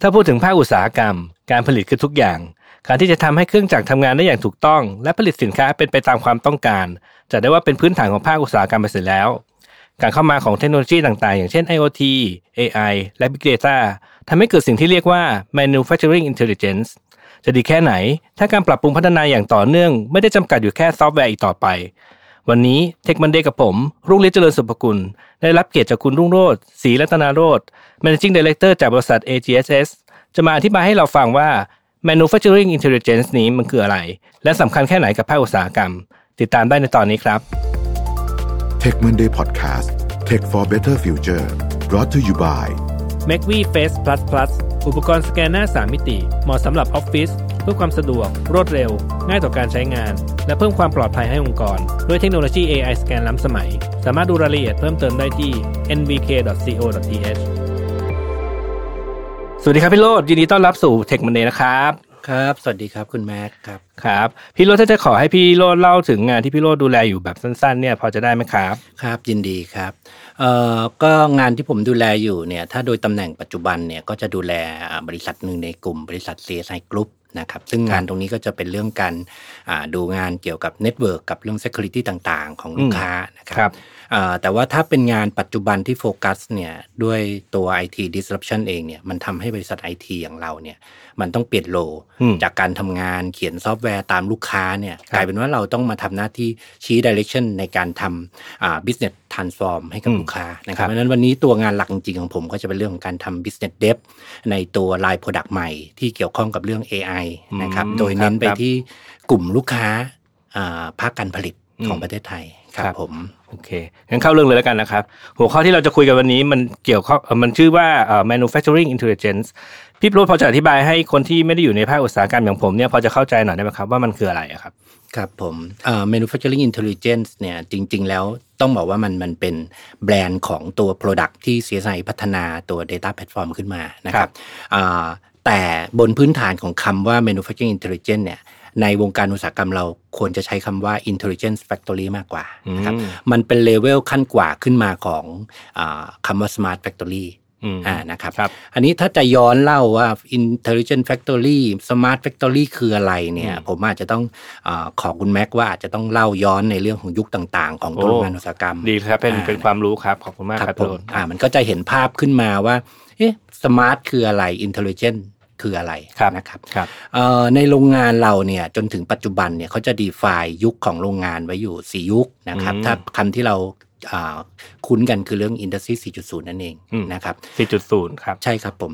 ถ้าพูดถึงภาคอุตสาหกรรม การผลิตคือทุกอย่าง การที่จะทำให้เครื่องจักรทำงานได้อย่างถูกต้อง และผลิตสินค้าเป็นไปตามความต้องการจะได้ว่าเป็นพื้นฐานของภาคอุตสาหกรรมไปเสียแล้ว การเข้ามาของเทคโนโลยีต่างๆ อย่างเช่น IoT AI และ Big Data ทำให้เกิดสิ่งที่เรียกว่า manufacturing intelligence จะดีแค่ไหน ถ้าการปรับปรุงพัฒนาอย่างต่อเนื่อง ไม่ได้จำกัดอยู่แค่ซอฟต์แวร์อีกต่อไป วันนี้ Tech Monday กับผม รุ่งฤทธิ์เจริญสุภกุล ได้รับเกียรติจากคุณรุ่งโรจน์ศรีรัตนาโรจน์ Managing Director จากบริษัท AGSS จะมาอธิบายให้เราฟังว่า manufacturing intelligence นี้มันคืออะไร และสำคัญแค่ไหนกับภาคอุตสาหกรรม ติดตามได้ในตอนนี้ครับ Tech Monday Podcast Tech for Better Future brought to you by m a c v Face Plus Plus อุปกรณ์สแกนหน้า 3 มิติ เหมาะสำหรับออฟฟิศเพื่อความสะดวก รวดเร็ว ง่ายต่อการใช้งาน และเพิ่มความปลอดภัยให้องค์กร ด้วยเทคโนโลยี AI สแกนล้ำสมัย สามารถดูรายละเอียดเพิ่มเติมได้ที่ nvk.co.th สวัสดีครับพี่โรดยินดีต้อนรับสู่ Tech Monday นะครับ ครับ สวัสดีครับคุณแม็กครับครับ พี่โรดถ้าจะขอให้พี่โรดเล่าถึงงานที่พี่โรดดูแลอยู่แบบสั้นๆเนี่ยพอจะได้ไหมครับ ครับยินดีครับเอ่อก็งานที่ผมดูแลอยู่เนี่ยถ้าโดยตำแหน่งปัจจุบันเนี่ยก็จะดูแลอ่าบริษัทหนึ่งในกลุ่มบริษัท CSI Group นะครับซึ่งงานตรงนี้ก็จะเป็นเรื่องการอ่าดูงานเกี่ยวกับ network กับเรื่อง Security ต่างๆ ของลูกค้านะคครับอ่าแต่ว่าถ้าเป็นงานปัจจุบันที่โฟกัสเนี่ยด้วยตัว IT disruption เองเนี่ยมันทำให้บริษัท IT อย่างเราเนี่ยมันต้องเปลี่ยน role อืมจากการทำงานเขียนซอฟต์แวร์ตามลูกค้าเนี่ยกลายเป็นว่าเราต้องมาทำหน้าที่ชี้ direction ในการทำอ่า business transform ให้กับอืมลูกค้านะคครับบเพราะฉะนั้นวันนี้ตัวงานหลักจริงๆของผมก็จะเป็นเรื่องของการทำ business dev ในตัว line product ใหม่ที่เกี่ยวข้องกับเรื่อง AI นะครับอืมโดยเน้นไปครับที่กลุ่มลูกค้าอ่าภาคการผลิตของอืมประเทศไทยคครัรับบผม โอเค งั้นเข้าเรื่องเลยแล้วกันนะครับ หัวข้อที่เราจะคุยกันวันนี้มันเกี่ยวข้องเอ่อมันชื่อว่าเอ่อ manufacturing intelligence พี่โรดพอจะอธิบายให้คนที่ไม่ได้อยู่ในภาคอุตสาหกรรมอย่างผมเนี่ยพอจะเข้าใจหน่อยได้ไหมครับว่ามันคืออะไรอะครับ ครับผมอ่า manufacturing intelligence เนี่ยจริง ๆ แล้วต้องบอกว่ามันมันเป็นแบรนด์ของตัว product ที่ CSI พัฒนาตัว data platform ขึ้นมานะครับครับอ่าแต่บนพื้นฐานของคำว่า manufacturing intelligence เนี่ย ในวงการอุตสาหกรรมเราควรจะใช้คำว่า intelligence factory มากกว่านะครับอืมมันเป็นเลเวลขั้นกว่าขึ้นมาของอาคำว่า smart factory อืมอ่านะครับครับอันนี้ถ้าจะย้อนเล่าว่า intelligent factory smart factory คืออะไรเนี่ยอืมผมอาจจะต้องอาขอคุณแม็กว่าอาจจะต้องเล่าย้อนในเรื่องของยุคต่างๆ ของตัวโรงงานอุตสาหกรรม ดีครับ เป็นอ่าเป็นความรู้ครับ ขอบคุณมากคครับผมอ่ามันก็จะเห็นภาพขึ้นมาว่า เอ๊ะ smart คืออะไร intelligent คืออะไรครับนะครับครับเอ่อในโรงงานเราเนี่ยจนถึงปัจจุบันเนี่ยเขาจะ define ยุคของโรงงานไว้อยู่ 4 ยุคนะครับอืมถ้าคำที่เราอ่าคุ้นกันคือเรื่อง industry 4.0 นั่นเองอืมนะครับ 4.0 ครับ ใช่ครับผม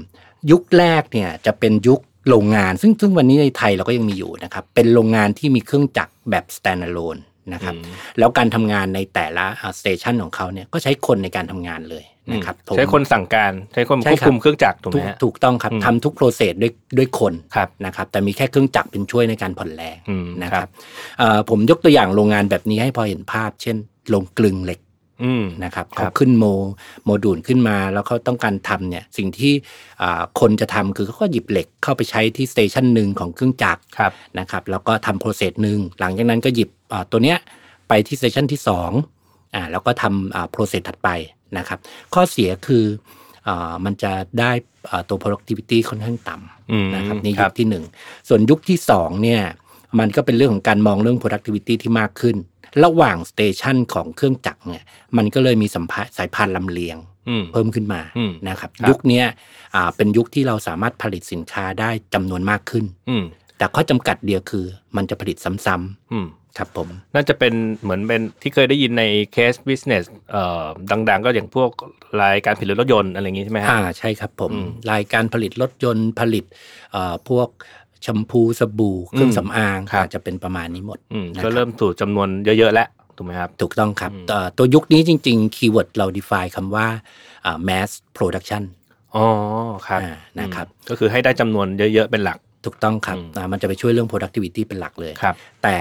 ยุคแรกเนี่ยจะเป็นยุคโรงงาน ซึ่งซึ่งวันนี้ในไทยเราก็ยังมีอยู่นะครับ เป็นโรงงานที่มีเครื่องจักรแบบ standalone นะครับอืมแล้วการทำงานในแต่ละstation ของเขาเนี่ยก็ใช้คนในการทำงานเลยนะครับผมใช้คนสั่งการใช้คนใช่ควบครับคุมเครื่องจักรถูกไหถูมกฮะถูกต้องครับอืมทำทุก process ด้วยด้วยคนครับนะครับแต่มีแค่เครื่องจักรเป็นช่วยในการผ่อนแรงอืมนะครับครับเอ่อผมยกตัวอย่างโรงงานแบบนี้ให้พอเห็นภาพ เช่นโรงกลึงเหล็กอืม นะครับครับเขาขึ้นโมโมดูลขึ้นมาแล้วเขาต้องการทำเนี่ยสิ่งที่อ่าคนจะทำคือเขาก็หยิบเหล็กเข้าไปใช้ที่ station หนึ่งของเครื่องจักรครับนะครับแล้วก็ทำ process หนึ่งหลังจากนั้นก็หยิบอ่าตัวเนี้ยไปที่ station ที่2อ่าแล้วก็ทำอ่า process ถัดไปนะครับ ข้อเสียคืออ่ามันจะได้อ่าตัว productivity ค่อนข้างต่ำอืมนะครับครับนี่ยุคที่หนึ่งส่วนยุคที่สองเนี่ยมันก็เป็นเรื่องของการมองเรื่อง productivity ที่มากขึ้น ระหว่าง station ของเครื่องจักรเนี่ย มันก็เลยมีสัมพันธ์สายพานลำเลียงอืมเพิ่มขึ้นมาอืมนะครับครับ ยุคเนี้ยอ่าเป็นยุคที่เราสามารถผลิตสินค้าได้จำนวนมากขึ้นอืมแต่ข้อจำกัดเดียวคือ มันจะผลิตซ้ำอืมๆครับผม น่าจะเป็นเหมือนเป็นที่เคยได้ยินในเคส business เอ่อดังๆ ก็อย่างพวกรายการผลิตรถยนต์อะไรอย่างงี้ใช่ไหมฮะอ่าใช่ครับผมอืมรายการผลิตรถยนต์ผลิตเอ่อพวก แชมพูสบู่เครื่องอืมสำอางครับอาจจะเป็นประมาณนี้หมดอืมนะครับก็เริ่มสู่จำนวนเยอะ ๆ แล้วถูกไหมครับ ถูกต้องครับอืมเอ่อตัวยุคนี้จริง ๆ keyword เรา define คำว่าอ่า mass production อ๋อครับอ่านะครับอืมก็คือให้ได้จำนวนเยอะๆ เป็นหลัก ถูกต้องครับอืมอ่ามันจะไปช่วยเรื่อง productivity เป็นหลักเลยครับ แต่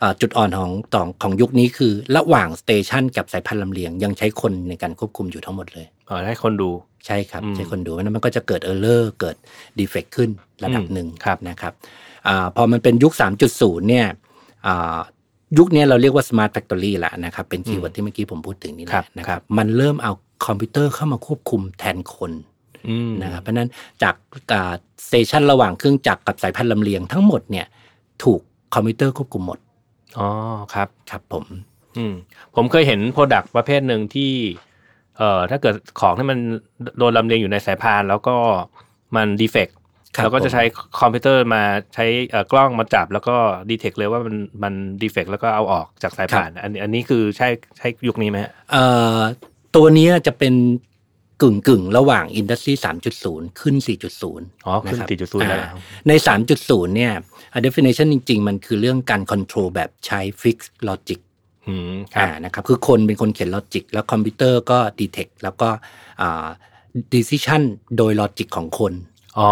เอ่อจุดอ่อนของของของยุคนี้คือ ระหว่าง station กับสายพันธุ์ลำเลียงยังใช้คนในการควบคุมอยู่ทั้งหมดเลยเออให้คนดู ใช่ครับอืมใช้คนดูเพราะฉะนั้นมันก็จะเกิด error เกิด defect ขึ้นระดับอืมหนึ่งครับนะครับอาพอมันเป็นยุค 3.0 เนี่ยอ่ายุคเนี้ยเราเรียกว่า smart factory ละนะครับ เป็น keyword ที่เมื่อกี้ผมพูดถึงนี่แหครับนะครับครับมันเริ่มเอาคอมพิวเตอร์เข้ามาควบคุมแทนคนอืมนะครับเพราะฉะนั้นจาก station ระหว่างเครื่องจักรกับสายพันธุ์ลำเลียงทั้งหมดเนี่ย ถูกคอมพิวเตอร์ควบคุมหมดอ๋อครับ ครับผม อืมผมเคยเห็น product ประเภทหนึ่งที่ เอ่อถ้าเกิดของที่มันโดนลำเลียงอยู่ในสายพาน แล้วก็มัน defect ครับเราก็จะผมใช้คอมพิวเตอร์มาใช้เอ่อกล้องมาจับ แล้วก็ detect เลยว่ามันมัน defect แล้วก็เอาออกจากสายพาน อันอันนี้คือใช่ใช่ยุคนี้ไหมฮะเอ่อตัวเนี้ยจะเป็นกึ่งกึ่งๆระหว่าง Industry 3.0 ขึ้น 4.0 อ๋อ ขึ้นนะครับ4.0 แล้วอ่าใน 3.0 เนี่ยอ่า definition จริง ๆ มันคือเรื่องการ control แบบใช้ fixed logic อืมครัอ่าบนะครับคือคนเป็นคนเขียน logic แล้วคอมพิวเตอร์ก็ detect แล้วก็อ่า decision โดย logic ของคนอ๋อ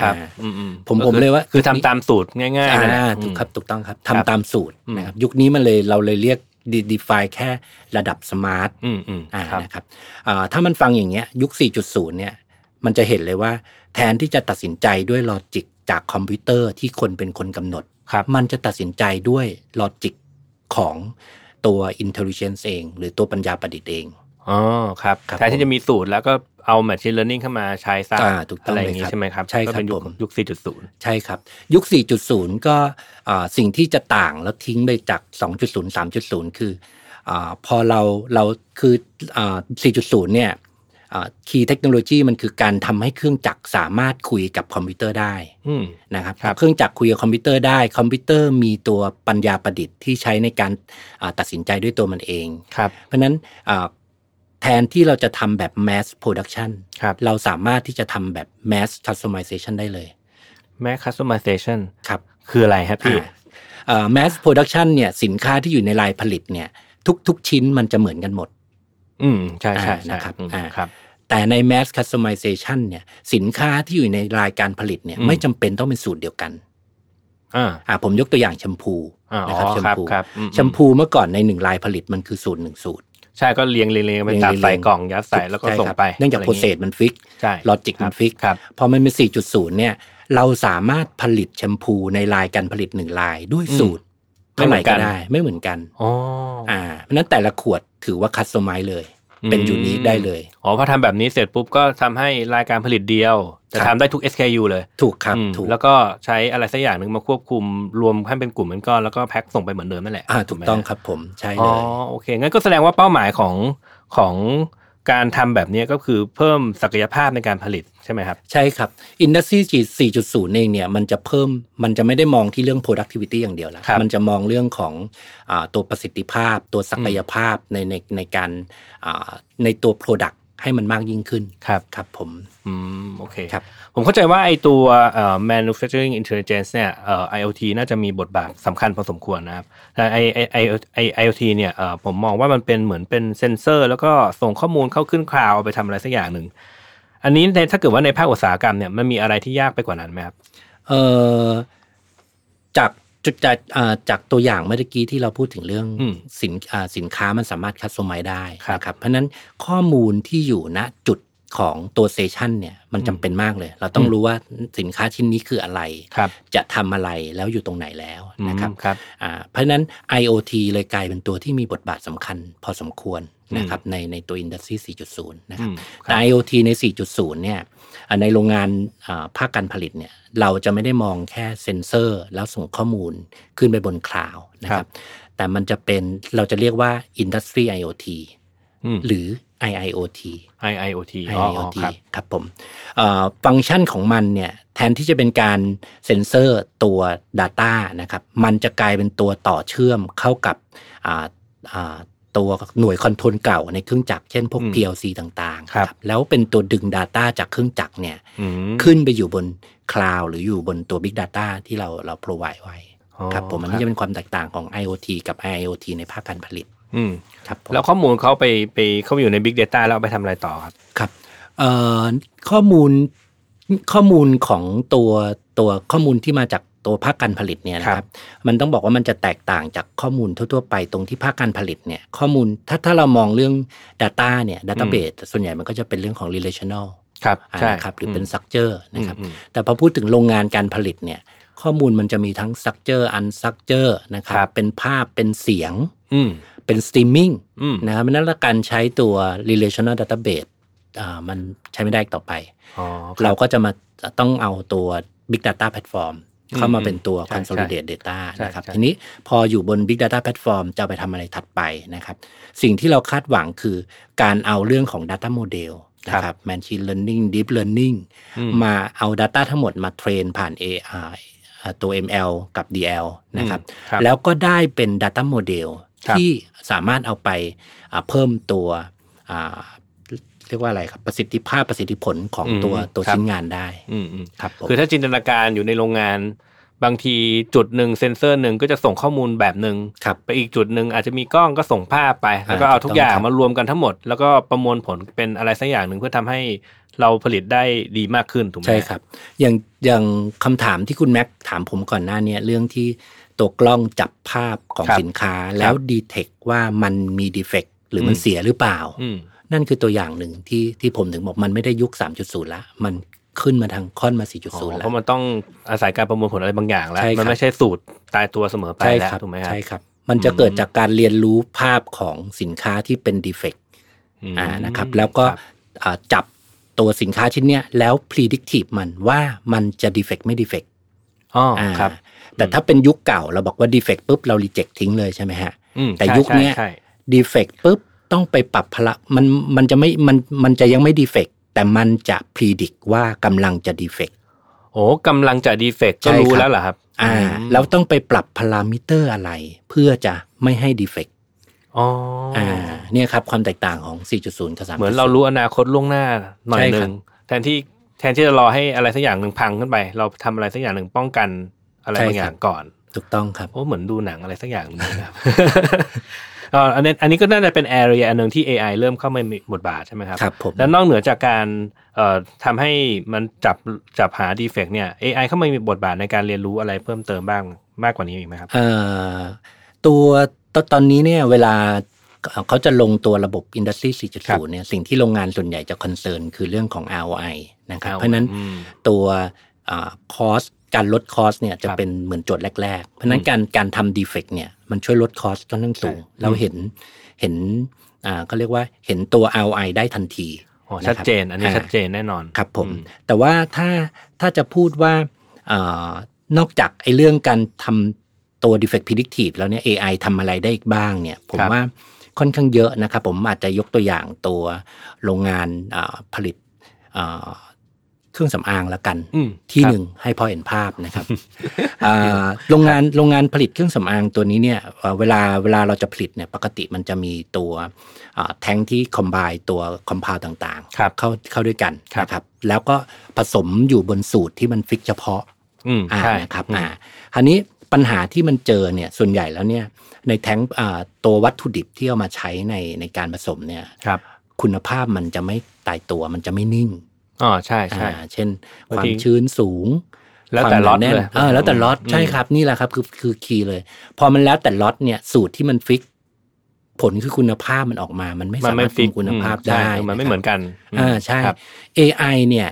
ครับอ่าอืมอืมผมก็ผมคือเลยว่า คือทำตามสูตรง่ายๆนั่นแหละอ่าอืมถูกครับถูกต้องครับครับทำตามสูตรอืมนะครับยุคนี้มันเลยเราเลยเรียก define แค่ระดับ smart อืมอืมอ่าครับนะครับอ่าถ้ามันฟังอย่างเงี้ยยุค 4.0 เนี่ย มันจะเห็นเลยว่า แทนที่จะตัดสินใจด้วย logic จากคอมพิวเตอร์ที่คนเป็นคนกำหนดครับมันจะตัดสินใจด้วย logic ของตัว intelligence เอง หรือตัวปัญญาประดิษฐ์เองอ๋อครับครับแทนที่จะมีสูตรแล้วก็เอา machine learning เข้ามาใช้ซะอ่าถูกต้องอะไรอย่างนี้เลยครับใช่ไหมครับใช่ครับก็เป็นยุคผมยุค 4.0 ใช่ครับ ยุค 4.0 ก็อ่าสิ่งที่จะต่างแล้วทิ้งไปจาก 2.0 3.0 คืออาพอเราเราคืออ่า4.0 เนี่ย key เทคโนโลยีมันคือการทำให้เครื่องจักรสามารถคุยกับคอมพิวเตอร์ได้อืมนะครับครับเครื่องจักรคุยกับคอมพิวเตอร์ได้คอมพิวเตอร์มีตัวปัญญาประดิษฐ์ที่ใช้ในการอ่าตัดสินใจด้วยตัวมันเองครับเพราะฉะนั้นอ่าแทนที่เราจะทำแบบ mass production ครับเราสามารถที่จะทำแบบ mass customization ได้เลยแม้ customization ครับคืออะไรครับพี่อ่า mass production เนี่ยสินค้าที่อยู่ในลายผลิตเนี่ยทุกทุกชิ้นมันจะเหมือนกันหมด อืมใช่ใช่อ่าใช่นะครับอืมอ่าครับแต่ใน mass customization เนี่ยสินค้าที่อยู่ในรายการผลิตเนี่ยอืมไม่จำเป็นต้องเป็นสูตรเดียวกันอ่าอ่าผมยกตัวอย่างแชมพูอ่านะครับอ๋อแชมครับพูครับอืมแชมพูเมื่อก่อนในหนึ่งลายผลิตมันคือสูตรหนึ่งสูตร ใช่ก็เรียงเรียงเรียงไปเรียงจับเรียงใส่กล่องยัดใส่แล้วก็ช่ส่งครับไป เนื่องจากะโปไรรเซสมันฟิกใช่ลอจิกมันฟิกครับพอมันเป็น 4.0 เนี่ย เราสามารถผลิตแชมพูในลายการผลิตหนึ่งลายด้วยสูตรไม่เหมือนกันท่าไหร่ได้ไม่เหมือนกันอ๋ออ่าเพราะฉะนั้นแต่ละขวด ถือว่าคัสตอมไมเลย เป็นอืมยูนิคได้เลย อ๋อพอทำแบบนี้เสร็จปุ๊บก็ทำให้รายการผลิตเดียว จะครับทำได้ทุก SKU เลย ถูกครับอืมถูกแล้วก็ใช้อะไรสักอย่างหนึ่งมาควบคุมรวมให้เป็นกลุ่มเป็นก้อนแล้วก็แพ็คส่งไปเหมือนเดิมนั่นแหละอ่าถูกต้องไหมครับผมใช่อ๋เลอยโอเคงั้นก็แสดงว่าเป้าหมายของของ การทำแบบนี้ก็คือเพิ่มศักยภาพในการผลิตใช่ไหมครับ ใช่ครับ Industry 4.0 เองเนี่ยมันจะเพิ่มมันจะไม่ได้มองที่เรื่อง productivity อย่างเดียวแล้วครับมันจะมองเรื่องของอาตัวประสิทธิภาพ ตัวศักยภาพในในในการอ่าในตัว Product ให้มันมากยิ่งขึ้นครับครับผมอืมโอเคครับผมเข้าใจว่าไอตัวเอ่อ manufacturing intelligence เนี่ยเอ่อ IoT น่าจะมีบทบาทสำคัญพอสมควรนะครับแต่ I I I I IoT เนี่ยเอ่อผมมองว่ามันเป็นเหมือนเป็นเซนเซอร์ แล้วก็ส่งข้อมูลเข้าขึ้น cloud ไปทำอะไรสักอย่างหนึ่ง อันนี้ในถ้าเกิดว่าในภาคอุตสาหกรรมเนี่ยมันมีอะไรที่ยากไปกว่านั้นไหมครับเอ่อจาก จุดจากอ่าจากตัวอย่างเมื่อกี้ที่เราพูดถึงเรื่องอืมสินอ่าสินค้ามันสามารถ customize ได้ครับนะครับเพราะฉะนั้นข้อมูลที่อยู่ณจุดของตัวเซชันเนี่ยมันจำเป็นมากเลย เราต้องอืมรู้ว่าสินค้าชิ้นนี้คืออะไรครับจะทำอะไรแล้วอยู่ตรงไหนแล้วนะครับอืมครับอ่าเพราะฉะนั้น IoT เลยกลายเป็นตัวที่มีบทบาทสำคัญ พอสมควร นะครับในในตัว Industry 4.0 นะครับอืมคแต่รับ IoT ใน 4.0 เนี่ยอ่าในโรงงานอ่าภาคการผลิตเนี่ยเราจะไม่ได้มองแค่เซ็นเซอร์ แล้วส่งข้อมูลขึ้นไปบนคลาวด์นะครับแต่มันจะเป็นเราจะเรียกว่า Industry IoT อืมหรือ IIoT IIoT อ๋ออ๋อ IIoT ครับครับผมเอ่อฟังก์ชันของมันเนี่ยแทนที่จะเป็นการเซ็นเซอร์ตัว Data นะครับมันจะกลายเป็นตัวต่อเชื่อมเข้ากับอ่าอ่า ตัวหน่วย control เก่าในเครื่องจักรเช่นพวกอืม PLC ต่างๆครับแล้วเป็นตัวดึง Data จากเครื่องจักรเนี่ยอืมขึ้นไปอยู่บนคลาวด์หรืออยู่บนตัว Big Data ที่เราเรา provide ไว้อ๋อครับผมอันนี้จะเป็นความแตกต่างของ IoT กับ IIoT ในภาคการผลิตอืมครับผมแล้วข้อมูลเขาไปไปเข้าไปอยู่ใน Big Data แล้วเอาไปทำอะไรต่อครับครับเอ่อข้อมูลข้อมูลของตัวตัวข้อมูลที่มาจาก ตัวภาคการผลิตเนี่ยนะคครัรับบมันต้องบอกว่ามันจะแตกต่างจากข้อมูลทั่วๆไปตรงที่ภาคการผลิตเนี่ยข้อมูลถ้าถ้าเรามองเรื่อง Data เนี่ย Database ส่วนใหญ่มันก็จะเป็นเรื่องของ relational ครับอ่าใช่นะครับหรือเป็น structure นะครับอืมแต่พอพูดถึงโรงงานการผลิตเนี่ยข้อมูลมันจะมีทั้ง structure unstructure นะคครัรับบเป็นภาพเป็นเสียงอืมเป็น streaming อืมนะครับเพราะฉะนั้นการใช้ตัว relational database อ่ามันใช้ไม่ได้อีกต่อไปอ๋อคเราบก็จะมาต้องเอาตัว Big Data Platform เข้ามาอืมเป็นตัวใช่ consolidate data ใช่นะครับใช่ทีนี้พออยู่บน Big Data Platform จะเอาไปทำอะไรถัดไปนะครับ สิ่งที่เราคาดหวังคือการเอาเรื่องของ Data Model นะครับ Machine Learning Deep Learning อืมมาเอา Data ทั้งหมดมาเทรนผ่าน AI อ่าตัว ML กับ DL นะครับอืมครับแล้วก็ได้เป็น Data Model ครับที่สามารถเอาไปอ่าเพิ่มตัวอ่า เรียกว่าอะไรครับประสิทธิภาพประสิทธิผลของตัวตัวชิ้นงานได้อืมอืมครับผมคือถ้าจินตนาการอยู่ในโรงงานบางทีจุดหนึ่งเซนเซอร์หนึ่งก็จะส่งข้อมูลแบบหนึ่งครับไปอีกจุดหนึ่งอาจจะมีกล้องก็ส่งภาพไป แล้วก็อ่าเอาทุกอย่างถูกต้องครับมารวมกันทั้งหมด แล้วก็ประมวลผลเป็นอะไรสักอย่างหนึ่งเพื่อทำให้เราผลิตได้ดีมากขึ้นถูกไหมใช่ครับ อย่างอย่างคำถามที่คุณแม็กถามผมก่อนหน้าเนี้เรื่องที่ตัวกล้องจับภาพของครับสินค้าแล้วดีเทคว่ามันมีดีเฟกหรือมันอืมเสียหรือเปล่าอืม นั่นคือตัวอย่างหนึ่งที่ที่ผมถึงบอกมันไม่ได้ยุค 3.0 ละมันขึ้นมาทางค่อนมาอ๋อ4.0 แล้เพวราะมันต้องอาศัยการประมวลผลอะไรบางอย่างแล้วใช่ครับมันไม่ใช่สูตรตายตัวเสมอไปใช่แล้วครับถูกไหมครับใช่ครับ มันจะเกิดจากการเรียนรู้ภาพของสินค้าที่เป็นดีเฟกอืมอ่านะครับ แล้วก็ครับอ่าจับตัวสินค้าชิ้นเนี้ยแล้ว predictive มันว่ามันจะ defect ไม่ defect อ๋ออ่าครับ แต่ถ้าเป็นยุคเก่าเราบอกว่า defect ปุ๊บเรา reject ทิ้งเลยใช่ไหมฮะอืมแต่ใช่ยุคเนี้ยใช่ defect ปุ๊บ ต้องไปปรับละมันมันจะไม่มันมันจะยังไม่ defect แต่มันจะ predict ว่ากำลังจะ defectโอ้กำลังจะ defect ก็ใช่รู้ครับแล้วเหรอครับ อ่าอืมแล้วต้องไปปรับพารามิเตอร์อะไร เพื่อจะไม่ให้ดีเฟกอ๋อออ่าเนี่ยครับความแตกต่างของ 4.0 กับ3.0เหมือนเรารู้อนาคตล่วงหน้าหน่อยใช่หครันึ่บงแทนที่แทนที่จะรอให้อะไรสักอย่างหนึ่งพังขึ้นไป เราทำอะไรสักอย่างหนึ่งป้องกันอะไรบางอย่างก่อน ถูกต้องครับโอ้เหมือนดูหนังอะไรสักอย่างหนึงนะครับเอ่ออันนี้อันนี้ก็น่าจะเป็น area อันหนึ่งที่ AI เริ่มเข้ามามีบทบาทใช่ไหมครับครับผมแล้วนอกเหนือจากการเอ่อทำให้มันจับจับหา defect เนี่ย AI เข้ามามีบทบาทในการเรียนรู้อะไรเพิ่มเติมบ้างมากกว่านี้อีกไหมครับเอ่อตัวตตอนนี้เนี่ยเวลาเขาจะลงตัวระบบ Industry ครับ4.0 เนี่ยสิ่งที่โรงงานส่วนใหญ่จะ concern คือเรื่องของ ROI นะครับเอาเพราะฉะนั้นอืมตัว cost การลด cost เนี่ยจะครับเป็นเหมือนโจทย์แรก ๆ เพราะฉะนั้นการการทำ defect เนี่ยมันช่วยลด cost ค่อนข้างสูงใช่เราเห็นเห็นอ่าก็เรียกว่าเห็นตัว ROI ได้ทันทีอ๋อนะครับชัดเจน อันนี้อ่าชัดเจนแน่นอนครับผมอืแต่ว่าถ้าถ้าจะพูดว่าเออนอกจากไอ้เรื่องการทำตัว defect predictive แล้วเนี่ย AI ทำอะไรได้อีกบ้างเนี่ยผมครับว่าค่อนข้างเยอะนะครับ ผมอาจจะยกตัวอย่างตัวโรงงานอ่าผลิตอ่า เครื่องสำอางละกันอืมที่ครับหนึ่งให้พอเห็นภาพนะครับอ่าโรงงานโรงงานผลิตเครื่องสำอางตัวนี้เนี่ยเอ่อเวลาเวลาเราจะผลิตเนี่ยปกติมันจะมีตัวอ่าแท้งที่ combine ตัว component ต่างครับเข้าเข้าด้วยกันครับนะครับแล้วก็ผสมอยู่บนสูตรที่มัน fix เฉพาะอืมอ่าใช่นะครับอืมอ่าคราวนี้ปัญหาที่มันเจอเนี่ยส่วนใหญ่แล้วเนี่ยในแท้งอ่าตัววัตถุดิบที่เอามาใช้ในในการผสมเนี่ยครับคุณภาพมันจะไม่ตายตัวมันจะไม่นิ่ง อ๋อใช่ใช่อ่าเช่นบางทีความชื้นสูง แล้วแต่ล็อตความหนาเลแน่นเลยเออแล้วแต่ล็อตอืมใช่ครับนี่แหละครับคือคือ key เลย พอมันแล้วแต่ล็อตเนี่ยสูตรที่มันฟิก ผลคือคุณภาพมันออกมา มันไม่มันสาไม่มารถฟิคุกมคุณภาพอืใช่ได้มันไม่ะครับเหมือนกันอ่าใช่ครับ AI เนี่ย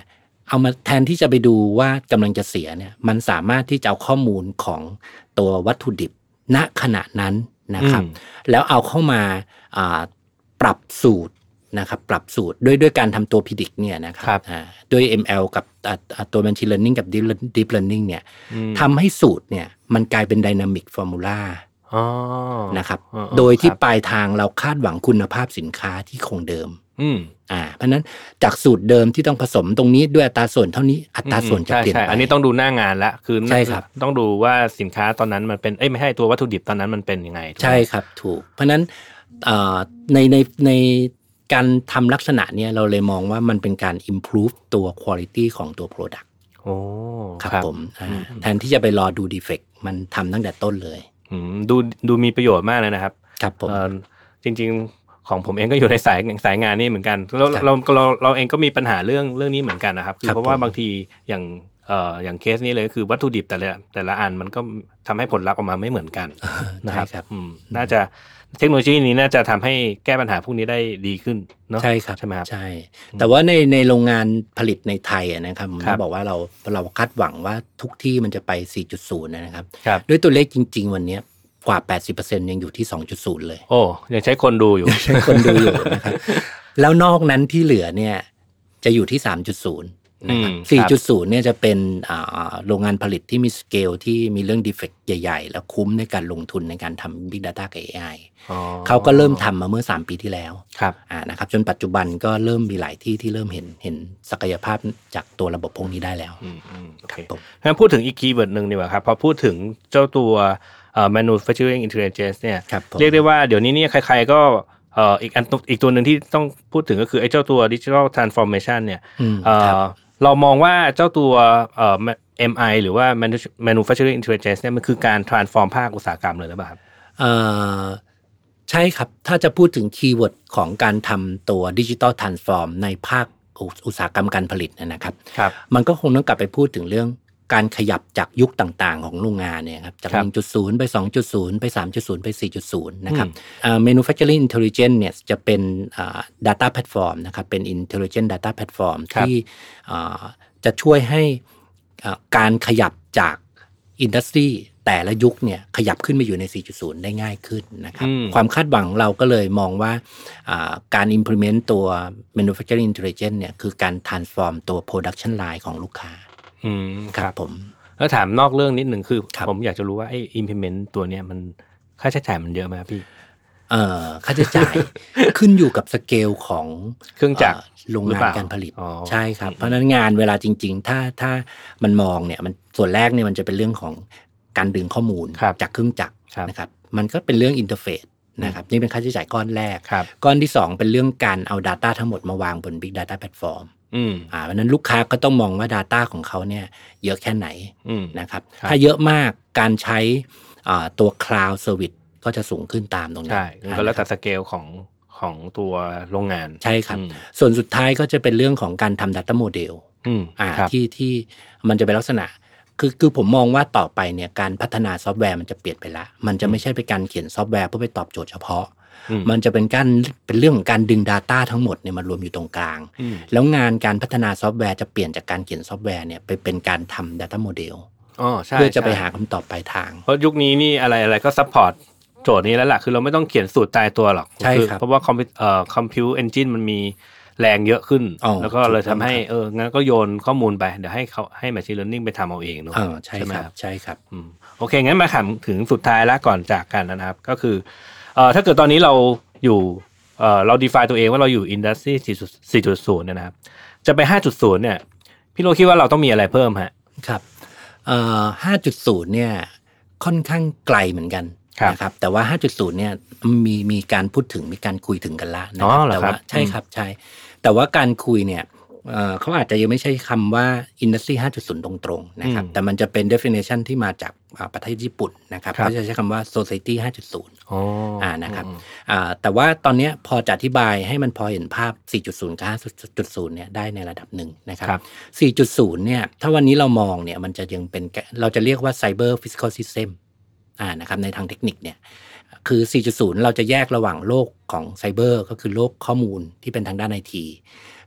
เอามาแทนที่จะไปดูว่ากำลังจะเสียเนี่ย มันสามารถที่จะเอาข้อมูลของตัววัตถุดิบณขณะนั้นนะครับอืมแล้วเอาเข้ามาอ่าปรับสูตร นะครับปรับสูตรด้วยด้วยการทำตัวพิดิกเนี่ยนะคครัรับบอ่าด้วย ML กับอ่าอ่าตัว Machine Learning กับ Deep Learn- Deep Learning เนี่ยอืมทำให้สูตรเนี่ยมันกลายเป็น Dynamic Formula อ๋อนะครับอ๋ออ๋อโดยที่ครับปลายทางเราคาดหวังคุณภาพสินค้าที่คงเดิมอืมอ่า เพราะฉะนั้นจากสูตรเดิมที่ต้องผสมตรงนี้ด้วยอัตราส่วนเท่านี้อัตราส่วนจะใช่เปลี่ยนใช่ไปอันนี้ต้องดูหน้างานละคือใช่ครับต้องดูว่าสินค้าตอนนั้นมันเป็นเอ้ยไม่ใช่ตัววัตถุดิบตอนนั้นมันเป็นยังไงถูกไหมใช่ครับ ถูก เพราะฉะนั้นเอ่อในในใน การทำลักษณะเนี้ยเราเลยมองว่ามันเป็นการ improve ตัว quality ของตัว product โอ้ครับผมอ่าแทนที่จะไปรอดู defect มันทำตั้งแต่ต้นเลยอืมดูดูมีประโยชน์มากเลยนะครับ ครับผมเอ่อจริง ๆของผมเองก็อยู่ในสายสายงานนี่เหมือนกันเราครับเราเราเราเองก็มีปัญหาเรื่องเรื่องนี้เหมือนกันนะครับคือครับเพราะว่าผมบางทีอย่างเอ่ออย่างเคสนี้เลยคือวัตถุดิบแต่ละแต่ละอันมันก็ทำให้ผลลัพธ์ออกมาไม่เหมือนกันนะครับใช่ครับอืมน่าจะ เทคโนโลยีนี้น่าจะทำให้แก้ปัญหาพวกนี้ได้ดีขึ้นเนาะใช่ครับใช่ไหมครับใช่ แต่ว่าในในโรงงานผลิตในไทยอะนะครับผมครับบอกว่าเราเราคาดหวังว่าทุกที่มันจะไป 4.0 นะครับครับด้วยตัวเลขจริง ๆ วันเนี้ยกว่า 80%ยังอยู่ที่ 2.0 เลย โอ้ยังใช้คนดูอยู่ใช้คนดูอยู่นะครับแล้วนอกนั้นที่เหลือเนี่ยจะอยู่ที่ 3.0 นะครับอืมครับ4.0เนี่ยจะเป็นอ่าโรงงานผลิตที่มีสเกลที่มีเรื่องดีเฟกต์ใหญ่ ๆ แล้วคุ้มในการลงทุนในการทำ Big Data กับ AI อ๋อเขาก็เริ่มทำมาเมื่อ 3 ปีที่แล้วครับอ่านะครับจนปัจจุบันก็เริ่มมีหลายที่ที่เริ่มเห็นเห็นศักยภาพจากตัวระบบพวกนี้ได้แล้วอืมอืมโอเคครับผมงั้นพูดถึงอีก keyword หนึ่งดีกว่าครับพอพูดถึงเจ้าตัวเอ่อ manufacturing intelligence เนี่ยครับผมเรียกได้ว่าเดี๋ยวนี้เนี่ยใคร ๆก็เอ่ออีกอันอีกตัวหนึ่งที่ต้องพูดถึงก็คือไอ้เจ้าตัว digital transformation เนี่ยอืมเอ่อครับ เรามองว่าเจ้าตัวเอ่อ MI หรือว่า manu- manufacturing intelligence เนี่ยมันคือการ transform ภาคอุตสาหกรรมเลยหรือเปล่าครับเอ่อใช่ครับ ถ้าจะพูดถึง keyword ของการทำตัว digital transform ในภาคอุอุตสาหกรรมการผลิตเนี่ยนะครับครับมันก็คงต้องกลับไปพูดถึงเรื่อง การขยับจากยุคต่างๆ ของโรงงานเนี่ยครับจากครับ1.0 ไป 2.0 ไป 3.0 ไป 4.0 นะครับอ่า manufacturing intelligence เนี่ยจะเป็นอ่า data platform นะครับเป็น intelligent data platform ครับที่อ่าจะช่วยให้อ่าการขยับจากอินดัสทรีแต่ละยุคเนี่ยขยับขึ้นมาอยู่ใน 4.0 ได้ง่ายขึ้นนะครับอืมความคาดหวังเราก็เลยมองว่าอ่าการ implement ตัว manufacturing intelligence เนี่ยคือการ transform ตัว production line ของลูกค้า อืมครับผม แล้วถามนอกเรื่องนิดหนึ่งคือครับผมอยากจะรู้ว่าไอ้ implement ตัวเนี้ยมันค่าใช้จ่ายมันเยอะไหมครับพี่เอ่อค่าใช้จ่ายขึ้นอยู่กับสเกลของเครื่องจักรโรงหรืองาเปนล่าการผลิตอ๋อใช่ครับ เพราะฉะนั้นงานเวลาจริง ๆ ถ้าถ้ามันมองเนี่ยมันส่วนแรกเนี่ยมันจะเป็นเรื่องของการดึงข้อมูลครับจากเครื่องจักรครับนะครับ มันก็เป็นเรื่อง interface นะครับนี่เป็นค่าใช้จ่ายก้อนแรกครับก้อนที่ 2 เป็นเรื่องการเอา Data ทั้งหมดมาวางบน Big Data Platform อืมอ่าเพราะฉะนั้นลูกค้าก็ต้องมองว่า Data ของเขาเนี่ย เยอะแค่ไหนอืมนะครับครับ ถ้าเยอะมากการใช้อ่าตัว Cloud Service ก็จะสูงขึ้นตามตรงนั้นใช่ก็แล้วแต่สเกลของของตัวโรงงานใช่ครับอืมส่วนสุดท้ายก็จะเป็นเรื่องของการทำ Data Model อืมอ่าครับที่ที่มันจะเป็นลักษณะ คือคือผมมองว่าต่อไปเนี่ยการพัฒนาซอฟต์แวร์มันจะเปลี่ยนไปละ มันจะไม่ใช่เป็นการเขียนซอฟต์แวร์เพื่อไปตอบโจทย์เฉพาะอื มมันจะเป็นการเป็นเรื่องของการดึง Data ทั้งหมดเนี่ยมารวมอยู่ตรงกลางอืมแล้วงานการพัฒนาซอฟต์แวร์จะเปลี่ยนจากการเขียนซอฟต์แวร์เนี่ยไปเป็นการทำ Data Model อ๋อใช่เพื่อจะไปใช่หาคำตอบปลายทาง เพราะยุคนี้นี่อะไรอะไรก็ support โจทย์นี้แล้วล่ะ คือเราไม่ต้องเขียนสูตรตายตัวหรอกใช่ครับเพราะว่า compute เอ่อ compute engine มันมีแรงเยอะขึ้นอ๋อแล้วก็เลยถูกต้ทำองให้ครับเอองั้นก็โยนข้อมูลไป เดี๋ยวให้เขาให้ Machine Learning ไปทำเอาเองเนอะเออใช่ไหมครับใช่ครับอืมโอเค งั้นมาถามถึงสุดท้ายแล้วก่อนจากกันนะครับ ก็คือ เอ่อถ้าเกิดตอนนี้เราอยู่เอ่อเรา define ตัวเองว่าเราอยู่ Industry 4.0เนี่ยนะครับ จะไป 5.0 เนี่ย พี่โลคิดว่าเราต้องมีอะไรเพิ่มฮะครับเอ่อ5.0 เนี่ยค่อนข้างไกลเหมือนกันครับนะครับแต่ว่า 5.0 เนี่ยมีมีการพูดถึงมีการคุยถึงกันละนะอ๋คอรับเหรอแต่ครับว่าใช่ครับใช่แต่ว่าการคุยเนี่ย เอ่อเขาอาจจะยังไม่ใช่คำว่า Industry 5.0 ตรงๆนะครับอืมแต่มันจะเป็น definition ที่มาจากอ่าประเทศญี่ปุ่นนะครับครับเขาจะใช้คำว่า Society 5.0อ๋ออ่านะครับอ่าแต่ว่าตอนเนี้ยพอจะอธิบายให้มันพอเห็นภาพ 4.0 กับ 5.0 เนี่ยได้ในระดับหนึ่งนะครับครับ4.0 เนี่ย ถ้าวันนี้เรามองเนี่ยมันจะยังเป็นแกเราจะเรียกว่า Cyber Physical System อ่านะครับในทางเทคนิคเนี่ยคือ 4.0 เราจะแยกระหว่างโลกของไซเบอร์ก็คือโลกข้อมูลที่เป็นทางด้านไอที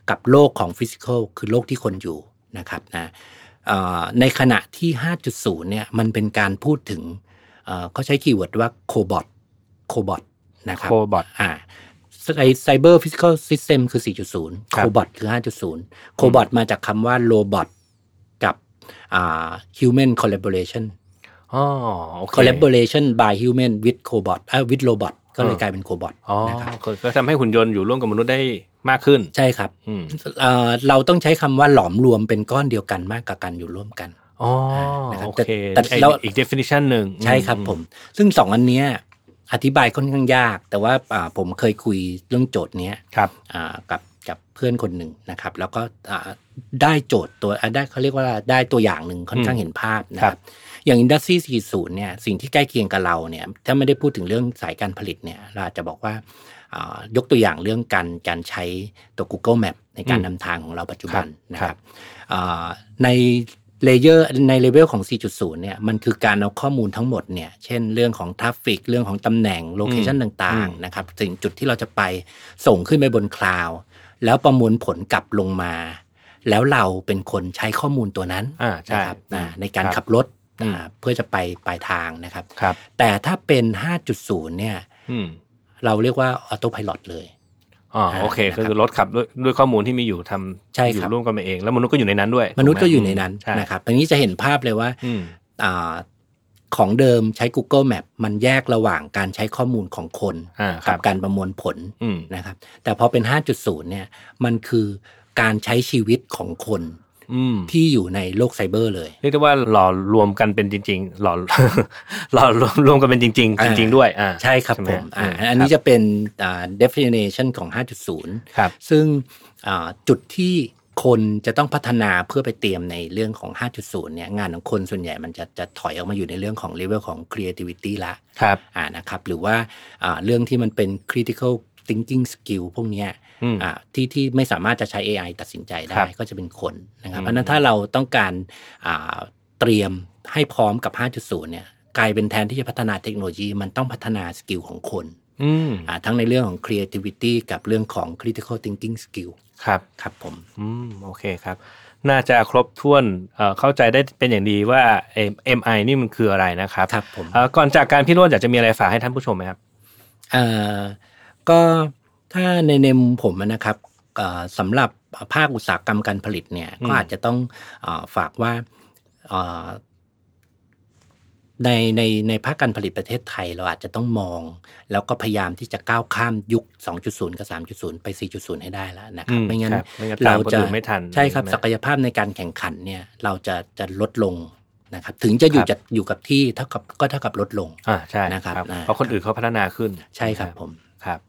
กับโลกของ physical คือโลกที่คนอยู่นะครับนะเอ่อในขณะที่ 5.0 เนี่ยมันเป็นการพูดถึงเอ่อเขาใช้ keyword ว่า cobot cobot นะครับ Cobot อ่า cyber physical system คือ 4.0ครับ cobot คือ 5.0 cobot มาจากคำว่า robotกับอ่า human collaboration อ๋อโอเค collaboration by human with cobot เอ่อ with robot ก็เลยอ่ากลายเป็น cobot อ๋อนะครับก็ก็ทำให้หุ่นยนต์อยู่ร่วมกับมนุษย์ได้ มากขึ้น ใช่ครับอืมเอ่อเราต้องใช้คำว่าหลอมรวมเป็นก้อนเดียวกันมากกว่ากันอยู่ร่วมกันอ๋อนะครับโอแต่เคแต่ไอ้แล้วอีก definition หนึ่งใช่ครับอืผม ซึ่งสองอันเนี้ยอธิบายค่อนข้างยาก แต่ว่าอ่าผมเคยคุยเรื่องโจทย์เนี้ยครับอ่ากับกับเพื่อนคนหนึ่งนะครับ แล้วก็อ่าได้โจทย์ตัวอ่าได้เขาเรียกว่าได้ตัวอย่างหนึ่งค่อนข้างเห็นภาพนะคครับอย่าง Industry 40เนี่ยสิ่งที่ใกล้เคียงกับเราเนี่ยถ้าไม่ได้พูดถึงเรื่องสายการผลิตเนี่ยเราอาจจะบอกว่าอ่า ยกตัวอย่างเรื่องการการใช้ตัว Google Map ในการอืมนำทางของเราปัจจุบันนะครับครับอ่าใน layer ใน level ของ 4.0 เนี่ย มันคือการเอาข้อมูลทั้งหมดเนี่ย เช่นเรื่องของ traffic เรื่องของตำแหน่ง location ต่างๆอืมนะครับสิ่งจุดที่เราจะไปส่งขึ้นไปบนคลาวด์แล้วประมวลผลกลับลงมา แล้วเราเป็นคนใช้ข้อมูลตัวนั้นอ่าใช่นะครับอ่าในการครับขับรถอืมอ่าเพื่อจะไปปลายทางนะครับครับแต่ถ้าเป็น 5.0 เนี่ยอืม เราเรียกว่าออโต้พ l o t เลยอ๋อโอเคก็คือรถขับด้วยด้วยข้อมูลที่มีอยู่ทำอครับยู่ร่วมกันใช่ครับมาเอง แล้วมนุษย์ก็อยู่ในนั้นด้วย มนุษย์ก็อยู่ในนั้นถูกไหมใช่นะครับตรงนี้จะเห็นภาพเลยว่าอืมอ่าของเดิมใช้ Google Map มันแยกระหว่างการใช้ข้อมูลของคนอ่าคกัรับบการประมวลผลอืมนะครับ แต่พอเป็น 5.0 เนี่ย มันคือการใช้ชีวิตของคนอืม ที่อยู่ในโลกไซเบอร์เลยเรียกได้ว่าหล่อรวมกันเป็นจริง ๆ หล่อหล่อรวมรวมกันเป็นจริง ๆ จริง ๆ ด้วยอ่าใช่ครับไหผมอ่ามอันนี้จะเป็นอ่า definition ของ 5.0 ครับ ซึ่งอ่าจุดที่คนจะต้องพัฒนาเพื่อไปเตรียมในเรื่องของ 5.0 เนี่ยงานของคนส่วนใหญ่มันจะจะถอยออกมาอยู่ในเรื่องของ level ของ creativity ละครับอ่านะครับหรือว่าอ่าเรื่องที่มันเป็น critical thinking skill พวกเนี้ย อืมอ่าที่ที่ไม่สามารถจะใช้ AI ตัดสินใจได้ครับก็จะเป็นคนนะครับอืมเพราะฉะนั้นถ้าเราต้องการอ่าเตรียมให้พร้อมกับ 5.0 เนี่ยกลายเป็นแทนที่จะพัฒนาเทคโนโลยีมันต้องพัฒนา skill ของคนอืมอ่าทั้งในเรื่องของ creativity กับเรื่องของ critical thinking skill ครับครับผมอืมโอเคครับ น่าจะครบถ้วนเอ่อเข้าใจได้เป็นอย่างดีว่าเอ็มไอนี่มันคืออะไรนะครับครับผมเอ่อก่อนจากการพี่โรจน์อยากจะมีอะไรฝากให้ท่านผู้ชมไหมครับเอ่อก็ ถ้าในในมุมผมนะครับเอ่อสำหรับภาคอุตสาหกรรมการผลิตเนี่ยอืมก็อาจจะต้องเออฝากว่าเอ่อในในในภาคการผลิตประเทศไทยเราอาจจะต้องมอง แล้วก็พยายามที่จะก้าวข้ามยุค 2.0 กับ 3.0 ไป 4.0 ให้ได้แล้วนะครับอืมไม่งั้นครับไม่งั้นเราตามคนจะอื่นไม่ทันใช่ครับใช่ไหมศักยภาพในการแข่งขันเนี่ยเราจะจะลดลงนะครับถึงจะอยู่ครับจะอยู่กับที่เท่ากับก็เท่ากับลดลงอ่าใช่นะครับอ่าเพราะคนอื่นเขาพัฒนาขึ้นใช่ครับผมครับ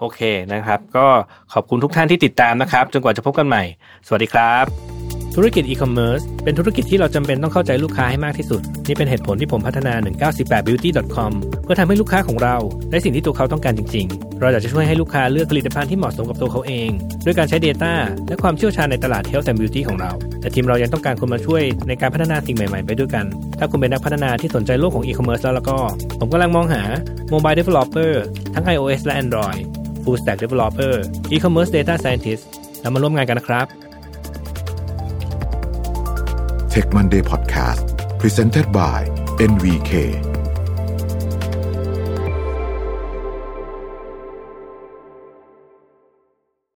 โอเคนะครับ ก็ขอบคุณทุกท่านที่ติดตามนะครับ จนกว่าจะพบกันใหม่ สวัสดีครับ ธุรกิจอีคอมเมิร์ซเป็นธุรกิจที่เราจำเป็นต้องเข้าใจลูกค้าให้มากที่สุด นี่เป็นเหตุผลที่ผมพัฒนา 198 beauty com เพื่อทำให้ลูกค้าของเรา ได้สิ่งที่ตัวเขาต้องการจริง ๆ เราอยากจะช่วยให้ลูกค้าเลือกผลิตภัณฑ์ที่เหมาะสมกับตัวเขาเอง ด้วยการใช้ Data และความเชี่ยวชาญในตลาด Health and Beauty ของเรา แต่ทีมเรายังต้องการคนมาช่วยในการพัฒนาสิ่งใหม่ๆ ไปด้วยกัน ถ้าคุณเป็นนักพัฒนาที่สนใจโลกของอีคอมเมิร์ซแล้วแล้วก็ ผมกำลังมองหา Mobile Developer ทั้ง iOS และ Android Full Stack Developer E-commerce Data Scientist แล้วมาร่วมงานกันนะครับ Tech Monday Podcast Presented by NVK